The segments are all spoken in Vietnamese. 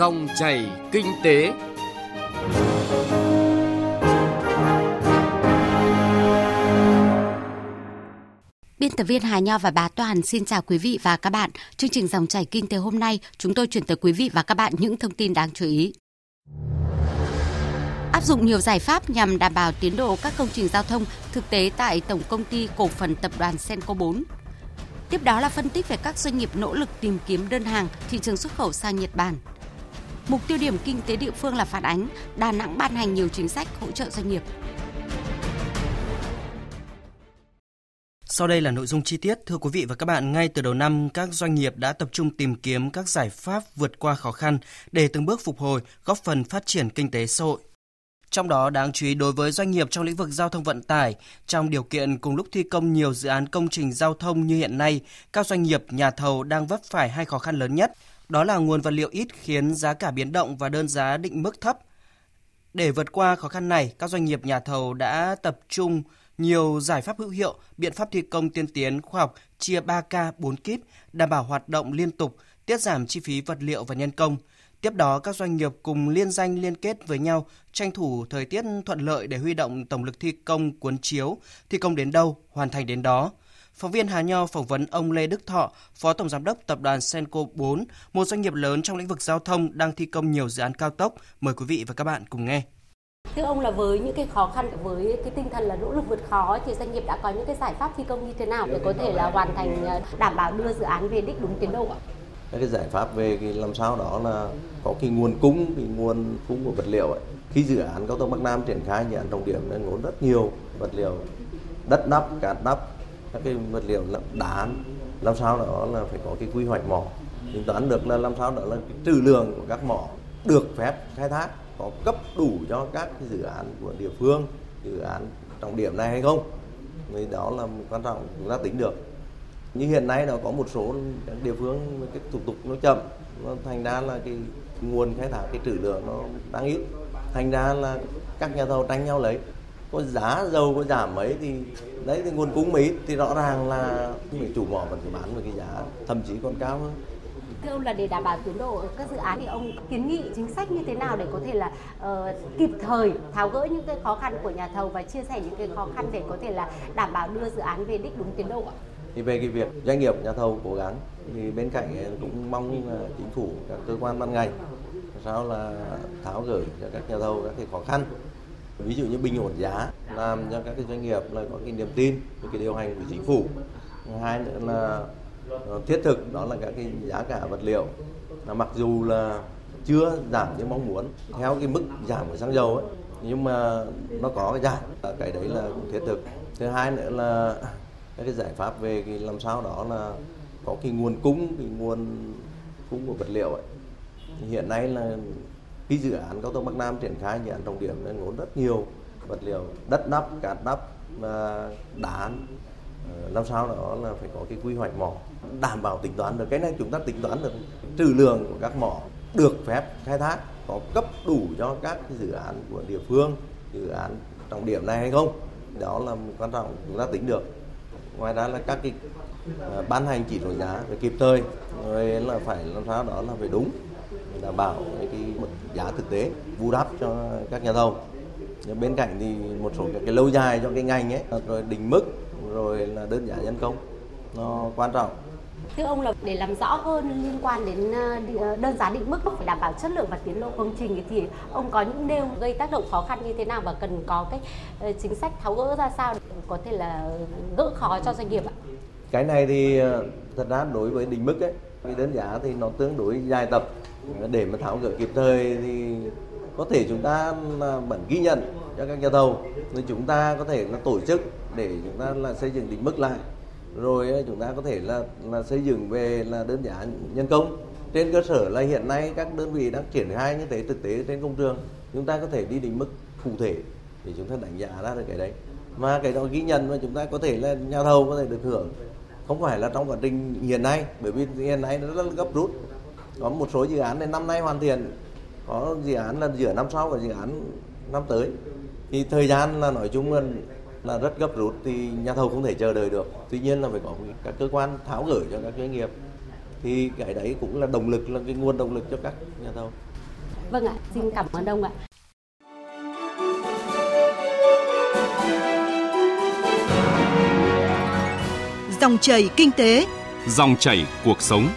Dòng chảy kinh tế. Biên tập viên Hà Nho và Bá Toàn xin chào quý vị và các bạn. Chương trình dòng chảy kinh tế hôm nay, chúng tôi chuyển tới quý vị và các bạn những thông tin đáng chú ý. Áp dụng nhiều giải pháp nhằm đảm bảo tiến độ các công trình giao thông thực tế tại Tổng công ty Cổ phần Tập đoàn Senco 4. Tiếp đó là phân tích về các doanh nghiệp nỗ lực tìm kiếm đơn hàng thị trường xuất khẩu sang Nhật Bản. Mục tiêu điểm kinh tế địa phương là phản ánh Đà Nẵng ban hành nhiều chính sách hỗ trợ doanh nghiệp. Sau đây là nội dung chi tiết. Thưa quý vị và các bạn, ngay từ đầu năm, các doanh nghiệp đã tập trung tìm kiếm các giải pháp vượt qua khó khăn để từng bước phục hồi, góp phần phát triển kinh tế xã hội. Trong đó đáng chú ý đối với doanh nghiệp trong lĩnh vực giao thông vận tải, trong điều kiện cùng lúc thi công nhiều dự án công trình giao thông như hiện nay, các doanh nghiệp nhà thầu đang vấp phải hai khó khăn lớn nhất, đó là nguồn vật liệu ít khiến giá cả biến động và đơn giá định mức thấp. Để vượt qua khó khăn này, các doanh nghiệp nhà thầu đã tập trung nhiều giải pháp hữu hiệu, biện pháp thi công tiên tiến khoa học chia 3K 4 kíp, đảm bảo hoạt động liên tục, tiết giảm chi phí vật liệu và nhân công. Tiếp đó, các doanh nghiệp cùng liên danh liên kết với nhau, tranh thủ thời tiết thuận lợi để huy động tổng lực thi công cuốn chiếu, thi công đến đâu, hoàn thành đến đó. Phóng viên Hà Nho phỏng vấn ông Lê Đức Thọ, Phó Tổng Giám đốc Tập đoàn Senco 4, một doanh nghiệp lớn trong lĩnh vực giao thông đang thi công nhiều dự án cao tốc. Mời quý vị và các bạn cùng nghe. Thưa ông là với những cái khó khăn với cái tinh thần là nỗ lực vượt khó thì doanh nghiệp đã có những cái giải pháp thi công như thế nào để có thể là hoàn thành ờ, đảm bảo đưa dự án về đích đúng tiến độ ạ? Các cái giải pháp về cái làm sao đó là có cái nguồn cung, cái nguồn cung của vật liệu ấy. Khi dự án cao tốc Bắc Nam triển khai dự án trọng điểm nên ngốn rất nhiều vật liệu đất đắp, cát đắp, các cái vật liệu đá làm sao đó là phải có cái quy hoạch mỏ. Tính toán được là làm sao đó là cái trừ lượng của các mỏ được phép khai thác, có cấp đủ cho các cái dự án của địa phương, dự án trọng điểm này hay không. Thì đó là quan trọng chúng ta tính được. Như hiện nay nó có một số các địa phương cái thủ tục nó chậm, nó thành ra là cái nguồn khai thác, cái trữ lượng nó đang ít thành ra là các nhà thầu tranh nhau lấy có giá dầu có giảm mấy thì đấy thì nguồn cung mấy thì rõ ràng là những chủ mỏ vẫn phải bán với cái giá thậm chí còn cao hơn. Thưa ông là để đảm bảo tiến độ các dự án thì ông kiến nghị chính sách như thế nào để có thể là uh, kịp thời tháo gỡ những cái khó khăn của nhà thầu và chia sẻ những cái khó khăn để có thể là đảm bảo đưa dự án về đích đúng tiến độ ạ? Thì về cái việc doanh nghiệp nhà thầu cố gắng thì bên cạnh cũng mong chính phủ các cơ quan ban ngành sao là tháo gỡ cho các nhà thầu các cái khó khăn ví dụ như bình ổn giá, làm cho các cái doanh nghiệp là có cái niềm tin với cái điều hành của chính phủ. Hai nữa là ờ, thiết thực, đó là các cái giá cả vật liệu. Là mặc dù là chưa giảm như mong muốn, theo cái mức giảm của xăng dầu ấy, nhưng mà nó có cái giảm. Cái đấy là cũng thiết thực. Thứ hai nữa là các cái giải pháp về cái làm sao đó là có cái nguồn cung, cái nguồn cung của vật liệu ấy. Hiện nay là khi dự án cao tốc Bắc Nam triển khai, dự án trọng điểm nên ngốn rất nhiều vật liệu, đất nắp, cát nắp đá ờ, làm sao đó là phải có cái quy hoạch mỏ, đảm bảo tính toán được. Cái này chúng ta tính toán được trừ lượng của các mỏ được phép khai thác, có cấp đủ cho các dự án của địa phương, dự án trọng điểm này hay không. Đó là quan trọng chúng ta tính được. Ngoài ra là các cái ờ, ban hành chỉ số giá phải kịp thời, rồi là phải làm sao đó là phải đúng đảm bảo cái, mức giá thực tế bù đắp cho các nhà thầu bên cạnh thì một số cái lâu dài cho cái ngành ấy rồi định mức rồi là đơn giá nhân công nó quan trọng Thưa ông là để làm rõ hơn liên quan đến ờ, ờ, đơn giá định mức phải đảm bảo chất lượng và tiến độ công trình thì ông có những nêu gây tác động khó khăn như thế nào và cần có cái ờ, chính sách tháo gỡ ra sao để có thể là gỡ khó cho doanh nghiệp ạ? Cái này thì thật ra đối với định mức ấy, cái đơn giá thì nó tương đối dài tập. Để mà tháo gỡ kịp thời thì có thể chúng ta vẫn ghi nhận cho các nhà thầu. Nên chúng ta có thể là tổ chức để chúng ta là xây dựng định mức lại. Rồi ờ, chúng ta có thể là là xây dựng về là đơn giá nhân công. Trên cơ sở là hiện nay các đơn vị đang triển khai như thế, thực tế trên công trường, chúng ta có thể đi định mức cụ thể để chúng ta đánh giá ra được cái đấy. Mà cái đó ghi nhận mà chúng ta có thể là nhà thầu có thể được hưởng không phải là trong quá trình hiện nay bởi vì hiện nay nó rất là gấp rút. Có một số dự án này năm nay hoàn thiện có dự án là giữa năm sau và dự án năm tới. Thì thời gian là nói chung là là rất gấp rút thì nhà thầu không thể chờ đợi được. Tuy nhiên là phải có các cơ quan tháo gỡ cho các doanh nghiệp. Thì cái đấy cũng là động lực là cái nguồn động lực cho các nhà thầu. Vâng ạ, xin cảm ơn ông ạ. Dòng chảy kinh tế, dòng chảy cuộc sống.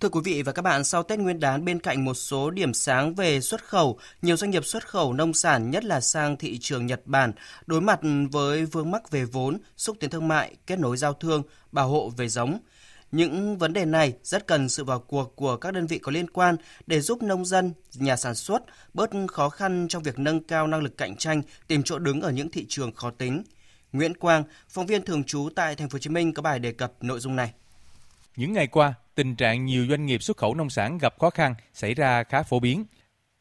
Thưa quý vị và các bạn, sau Tết Nguyên đán bên cạnh một số điểm sáng về xuất khẩu, nhiều doanh nghiệp xuất khẩu nông sản nhất là sang thị trường Nhật Bản đối mặt với vướng mắc về vốn, xúc tiến thương mại, kết nối giao thương, bảo hộ về giống. Những vấn đề này rất cần sự vào cuộc của các đơn vị có liên quan để giúp nông dân, nhà sản xuất bớt khó khăn trong việc nâng cao năng lực cạnh tranh, tìm chỗ đứng ở những thị trường khó tính. Nguyễn Quang, phóng viên thường trú tại thành phố Hồ Chí Minh có bài đề cập nội dung này. Những ngày qua, tình trạng nhiều doanh nghiệp xuất khẩu nông sản gặp khó khăn xảy ra khá phổ biến.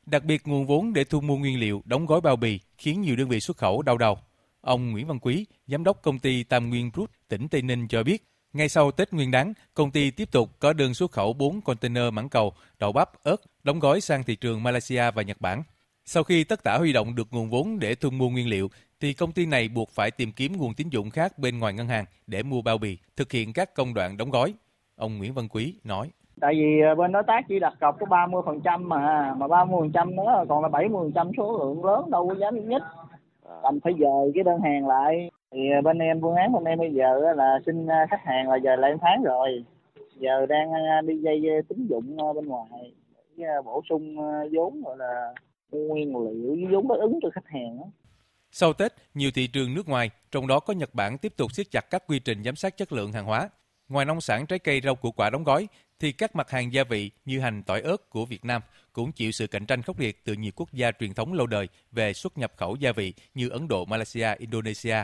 Đặc biệt nguồn vốn để thu mua nguyên liệu, đóng gói bao bì khiến nhiều đơn vị xuất khẩu đau đầu. Ông Nguyễn Văn Quý, giám đốc công ty Tam Nguyên Group, tỉnh Tây Ninh cho biết, ngay sau Tết Nguyên đán, công ty tiếp tục có đơn xuất khẩu 4 container mảng cầu, đậu bắp, ớt, đóng gói sang thị trường Malaysia và Nhật Bản. Sau khi tất cả huy động được nguồn vốn để thu mua nguyên liệu, thì công ty này buộc phải tìm kiếm nguồn tín dụng khác bên ngoài ngân hàng để mua bao bì, thực hiện các công đoạn đóng gói. Ông Nguyễn Văn Quý nói. Tại vì ờ, bên đối tác chỉ đặt cọc có 30% mà, mà 30% nữa còn là 70% số lượng lớn đâu có dám nhất. Thành phải dời cái đơn hàng lại. Thì ờ, bên em buôn án bên em bây giờ là xin ờ, khách hàng là giờ lại tháng rồi. Giờ đang ờ, đi dây tín dụng bên ngoài để bổ sung vốn gọi là nguyên liệu vốn đáp ứng cho khách hàng. Sau Tết, nhiều thị trường nước ngoài, trong đó có Nhật Bản tiếp tục siết chặt các quy trình giám sát chất lượng hàng hóa, Ngoài nông sản, trái cây, rau củ quả đóng gói, thì các mặt hàng gia vị như hành, tỏi ớt của Việt Nam cũng chịu sự cạnh tranh khốc liệt từ nhiều quốc gia truyền thống lâu đời về xuất nhập khẩu gia vị như Ấn Độ, Malaysia, Indonesia.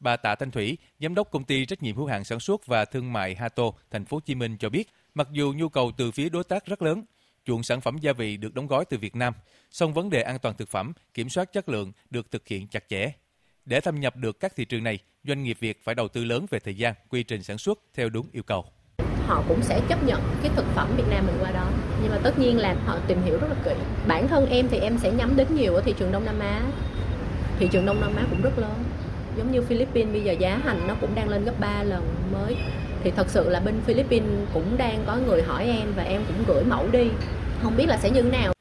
Bà Tạ Thanh Thủy, giám đốc công ty trách nhiệm hữu hạn sản xuất và thương mại Hato, thành phố Hồ Chí Minh cho biết, mặc dù nhu cầu từ phía đối tác rất lớn, chuộng sản phẩm gia vị được đóng gói từ Việt Nam, song vấn đề an toàn thực phẩm, kiểm soát chất lượng được thực hiện chặt chẽ. Để thâm nhập được các thị trường này, doanh nghiệp Việt phải đầu tư lớn về thời gian, quy trình sản xuất theo đúng yêu cầu. Họ cũng sẽ chấp nhận cái thực phẩm Việt Nam mình qua đó. Nhưng mà tất nhiên là họ tìm hiểu rất là kỹ. Bản thân em thì em sẽ nhắm đến nhiều ở thị trường Đông Nam Á. Thị trường Đông Nam Á cũng rất lớn. Giống như Philippines bây giờ giá hành nó cũng đang lên gấp 3 lần mới. Thì thật sự là bên Philippines cũng đang có người hỏi em và em cũng gửi mẫu đi. Không biết là sẽ như thế nào.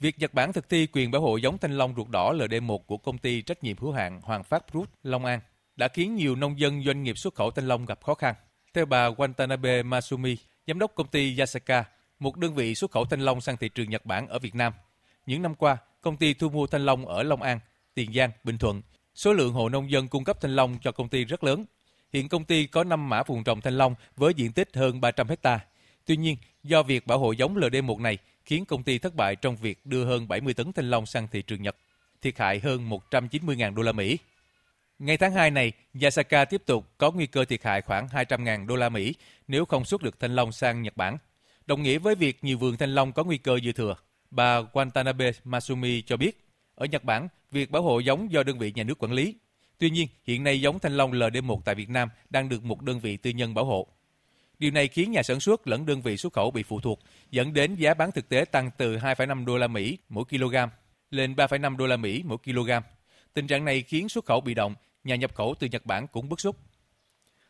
Việc Nhật Bản thực thi quyền bảo hộ giống thanh long ruột đỏ LD1 của công ty trách nhiệm hữu hạn Hoàng Phát Fruit Long An đã khiến nhiều nông dân doanh nghiệp xuất khẩu thanh long gặp khó khăn. Theo bà Watanabe Masumi, giám đốc công ty Yasaka, một đơn vị xuất khẩu thanh long sang thị trường Nhật Bản ở Việt Nam. Những năm qua, công ty thu mua thanh long ở Long An, Tiền Giang, Bình Thuận. Số lượng hộ nông dân cung cấp thanh long cho công ty rất lớn. Hiện công ty có 5 mã vùng trồng thanh long với diện tích hơn 300 hecta. Tuy nhiên, do việc bảo hộ giống LD1 này khiến công ty thất bại trong việc đưa hơn 70 tấn thanh long sang thị trường Nhật, thiệt hại hơn 190.000 đô la Mỹ. Ngay tháng 2 này, Yasaka tiếp tục có nguy cơ thiệt hại khoảng 200.000 đô la Mỹ nếu không xuất được thanh long sang Nhật Bản. Đồng nghĩa với việc nhiều vườn thanh long có nguy cơ dư thừa. Bà Watanabe Masumi cho biết, ở Nhật Bản, việc bảo hộ giống do đơn vị nhà nước quản lý. Tuy nhiên, hiện nay giống thanh long LD1 tại Việt Nam đang được một đơn vị tư nhân bảo hộ. Điều này khiến nhà sản xuất lẫn đơn vị xuất khẩu bị phụ thuộc, dẫn đến giá bán thực tế tăng từ 2,5 đô la Mỹ mỗi kg lên 3,5 đô la Mỹ mỗi kg. Tình trạng này khiến xuất khẩu bị động, nhà nhập khẩu từ Nhật Bản cũng bức xúc.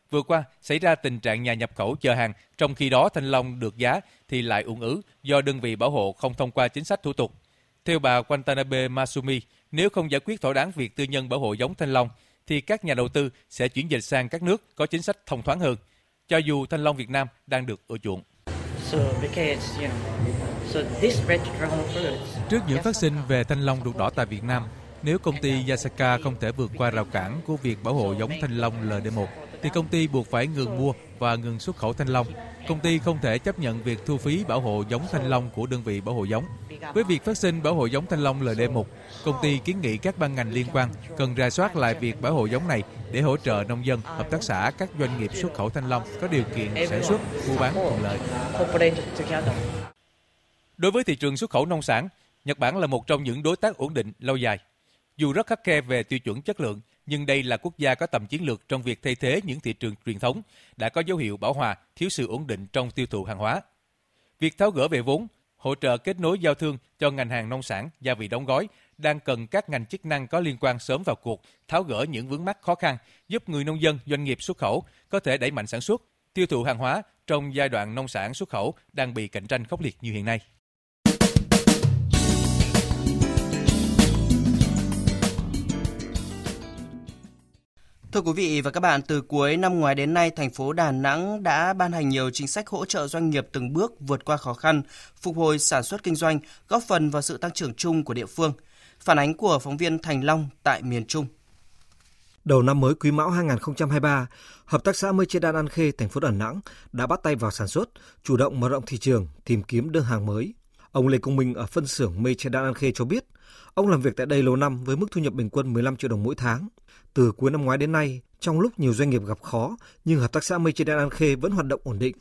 Vừa qua, xảy ra tình trạng nhà nhập khẩu chờ hàng, trong khi đó thanh long được giá thì lại ủng ứ do đơn vị bảo hộ không thông qua chính sách thủ tục. Theo bà Watanabe Masumi, nếu không giải quyết thỏa đáng việc tư nhân bảo hộ giống thanh long, thì các nhà đầu tư sẽ chuyển dịch sang các nước có chính sách thông thoáng hơn, cho dù thanh long Việt Nam đang được ưa chuộng. Trước những phát sinh về thanh long ruột đỏ tại Việt Nam, nếu công ty Yasaka không thể vượt qua rào cản của việc bảo hộ giống thanh long LD1, thì công ty buộc phải ngừng mua và ngừng xuất khẩu thanh long. Công ty không thể chấp nhận việc thu phí bảo hộ giống thanh long của đơn vị bảo hộ giống. Với việc phát sinh bảo hộ giống thanh long LD1, công ty kiến nghị các ban ngành liên quan cần ra soát lại việc bảo hộ giống này để hỗ trợ nông dân, hợp tác xã, các doanh nghiệp xuất khẩu thanh long có điều kiện sản xuất, mua bán thuận lợi. Đối với thị trường xuất khẩu nông sản, Nhật Bản là một trong những đối tác ổn định lâu dài. Dù rất khắc khe về tiêu chuẩn chất lượng, nhưng đây là quốc gia có tầm chiến lược trong việc thay thế những thị trường truyền thống đã có dấu hiệu bão hòa, thiếu sự ổn định trong tiêu thụ hàng hóa. Việc tháo gỡ về vốn, hỗ trợ kết nối giao thương cho ngành hàng nông sản, gia vị đóng gói đang cần các ngành chức năng có liên quan sớm vào cuộc, tháo gỡ những vướng mắc khó khăn, giúp người nông dân, doanh nghiệp xuất khẩu có thể đẩy mạnh sản xuất, tiêu thụ hàng hóa trong giai đoạn nông sản xuất khẩu đang bị cạnh tranh khốc liệt như hiện nay. Thưa quý vị và các bạn, từ cuối năm ngoái đến nay, thành phố Đà Nẵng đã ban hành nhiều chính sách hỗ trợ doanh nghiệp từng bước vượt qua khó khăn, phục hồi sản xuất kinh doanh, góp phần vào sự tăng trưởng chung của địa phương. Phản ánh của phóng viên Thành Long tại miền Trung. Đầu năm mới Quý Mão 2023, Hợp tác xã Mây Che Đan An Khê, thành phố Đà Nẵng đã bắt tay vào sản xuất, chủ động mở rộng thị trường, tìm kiếm đơn hàng mới. Ông Lê Công Minh ở phân xưởng Mây Che Đan An Khê cho biết, ông làm việc tại đây lâu năm với mức thu nhập bình quân 15 triệu đồng mỗi tháng. Từ cuối năm ngoái đến nay, trong lúc nhiều doanh nghiệp gặp khó, nhưng hợp tác xã Mây Che Đan An Khê vẫn hoạt động ổn định.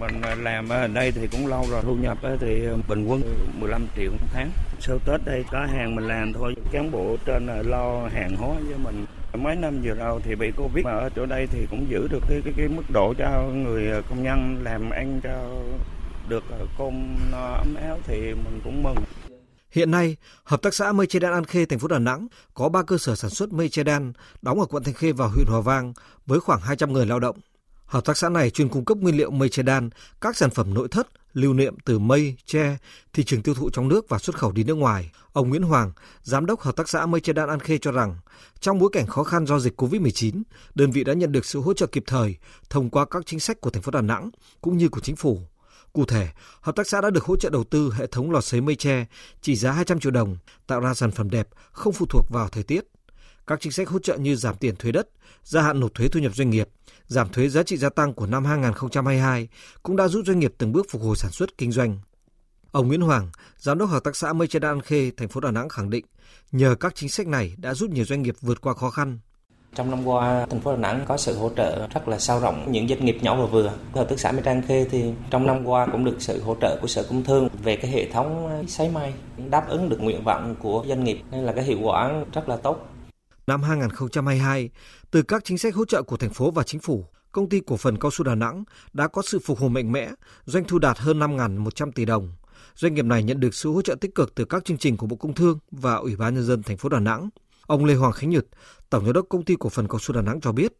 Mình làm ở đây thì cũng lâu rồi, thu nhập thì bình quân 15 triệu một tháng. Sau Tết đây có hàng mình làm thôi, cán bộ trên là lo hàng hóa với mình. Mấy năm vừa rồi thì bị Covid mà ở chỗ đây thì cũng giữ được cái cái, cái mức độ cho người công nhân làm ăn cho được ờ, cơm ấm áo thì mình cũng mừng. Hiện nay, Hợp tác xã Mây Che Đan An Khê, thành phố Đà Nẵng có 3 cơ sở sản xuất mây che đan đóng ở quận Thanh Khê và huyện Hòa Vang với khoảng 200 người lao động. Hợp tác xã này chuyên cung cấp nguyên liệu mây che đan, các sản phẩm nội thất, lưu niệm từ mây, tre, thị trường tiêu thụ trong nước và xuất khẩu đi nước ngoài. Ông Nguyễn Hoàng, giám đốc Hợp tác xã mây che đan An Khê cho rằng, trong bối cảnh khó khăn do dịch COVID-19, đơn vị đã nhận được sự hỗ trợ kịp thời thông qua các chính sách của thành phố Đà Nẵng cũng như của chính phủ. Cụ thể, hợp tác xã đã được hỗ trợ đầu tư hệ thống lò sấy mây tre trị giá 200 triệu đồng, tạo ra sản phẩm đẹp, không phụ thuộc vào thời tiết. Các chính sách hỗ trợ như giảm tiền thuế đất, gia hạn nộp thuế thu nhập doanh nghiệp, giảm thuế giá trị gia tăng của năm 2022 cũng đã giúp doanh nghiệp từng bước phục hồi sản xuất kinh doanh. Ông Nguyễn Hoàng, giám đốc hợp tác xã Mây tre Đan Khê, thành phố Đà Nẵng khẳng định, nhờ các chính sách này đã giúp nhiều doanh nghiệp vượt qua khó khăn, trong năm qua, thành phố Đà Nẵng có sự hỗ trợ rất là sâu rộng những doanh nghiệp nhỏ và vừa. Hợp tác xã Mỹ Trang Khê thì trong năm qua cũng được sự hỗ trợ của Sở Công Thương về cái hệ thống sấy may đáp ứng được nguyện vọng của doanh nghiệp nên là cái hiệu quả rất là tốt. Năm 2022, từ các chính sách hỗ trợ của thành phố và chính phủ, công ty cổ phần cao su Đà Nẵng đã có sự phục hồi mạnh mẽ, doanh thu đạt hơn 5.100 tỷ đồng. Doanh nghiệp này nhận được sự hỗ trợ tích cực từ các chương trình của Bộ Công Thương và Ủy ban nhân dân thành phố Đà Nẵng. Ông Lê Hoàng Khánh Nhật, Tổng giám đốc công ty cổ phần cao su Đà Nẵng cho biết,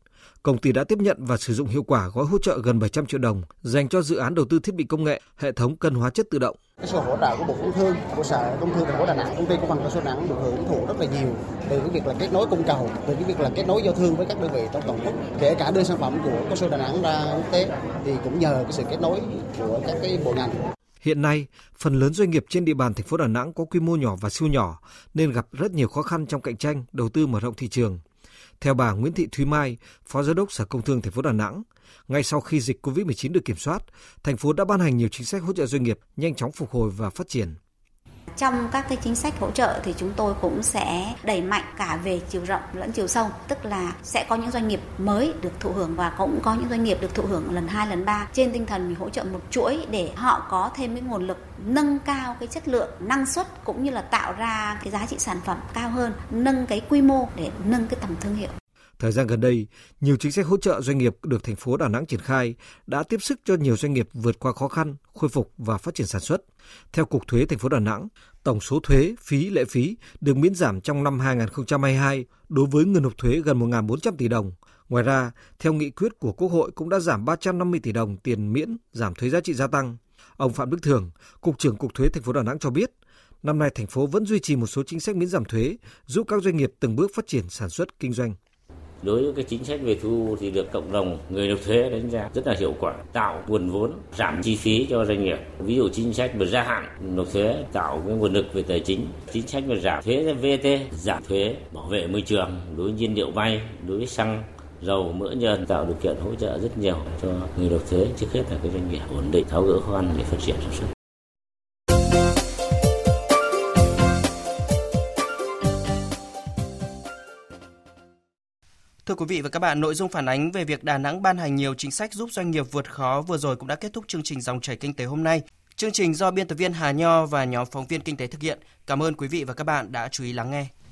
công ty đã tiếp nhận và sử dụng hiệu quả gói hỗ trợ gần 700 triệu đồng dành cho dự án đầu tư thiết bị công nghệ, hệ thống cân hóa chất tự động. Cái sự hỗ trợ của Bộ Công Thương, của Sở Công Thương thành phố Đà Nẵng, công ty cổ phần cao su Đà Nẵng được hưởng thụ rất là nhiều từ cái việc là kết nối cung cầu, từ cái việc là kết nối giao thương với các đơn vị trong toàn quốc, kể cả đưa sản phẩm của cao su Đà Nẵng ra quốc tế thì cũng nhờ cái sự kết nối của các cái bộ ngành. Hiện nay, phần lớn doanh nghiệp trên địa bàn thành phố Đà Nẵng có quy mô nhỏ và siêu nhỏ nên gặp rất nhiều khó khăn trong cạnh tranh, đầu tư mở rộng thị trường. Theo bà Nguyễn Thị Thúy Mai, Phó Giám đốc Sở Công Thương thành phố Đà Nẵng, ngay sau khi dịch COVID-19 được kiểm soát, thành phố đã ban hành nhiều chính sách hỗ trợ doanh nghiệp nhanh chóng phục hồi và phát triển. Trong các cái chính sách hỗ trợ thì chúng tôi cũng sẽ đẩy mạnh cả về chiều rộng lẫn chiều sâu, tức là sẽ có những doanh nghiệp mới được thụ hưởng và cũng có những doanh nghiệp được thụ hưởng lần 2 lần 3 trên tinh thần mình hỗ trợ một chuỗi để họ có thêm cái nguồn lực nâng cao cái chất lượng, năng suất cũng như là tạo ra cái giá trị sản phẩm cao hơn, nâng cái quy mô để nâng cái tầm thương hiệu. Thời gian gần đây, nhiều chính sách hỗ trợ doanh nghiệp được thành phố Đà Nẵng triển khai đã tiếp sức cho nhiều doanh nghiệp vượt qua khó khăn, khôi phục và phát triển sản xuất. Theo Cục Thuế thành phố Đà Nẵng, tổng số thuế, phí, lệ phí được miễn giảm trong năm 2022 đối với người nộp thuế gần 1.400 tỷ đồng. Ngoài ra, theo nghị quyết của Quốc hội cũng đã giảm 350 tỷ đồng tiền miễn giảm thuế giá trị gia tăng. Ông Phạm Đức Thường, Cục trưởng Cục Thuế thành phố Đà Nẵng cho biết, năm nay thành phố vẫn duy trì một số chính sách miễn giảm thuế, giúp các doanh nghiệp từng bước phát triển sản xuất kinh doanh đối với cái chính sách về thu thì được cộng đồng người nộp thuế đánh giá rất là hiệu quả, tạo nguồn vốn, giảm chi phí cho doanh nghiệp. Ví dụ chính sách về gia hạn nộp thuế, tạo cái nguồn lực về tài chính. Chính sách về giảm thuế VAT giảm thuế bảo vệ môi trường đối với nhiên liệu bay, đối với xăng, dầu, mỡ nhờn, tạo điều kiện hỗ trợ rất nhiều cho người nộp thuế. Trước hết là cái doanh nghiệp ổn định, tháo gỡ khó khăn để phát triển sản xuất. Quý vị và các bạn, nội dung phản ánh về việc Đà Nẵng ban hành nhiều chính sách giúp doanh nghiệp vượt khó vừa rồi cũng đã kết thúc chương trình dòng chảy kinh tế hôm nay. Chương trình do biên tập viên Hà Nho và nhóm phóng viên kinh tế thực hiện. Cảm ơn quý vị và các bạn đã chú ý lắng nghe.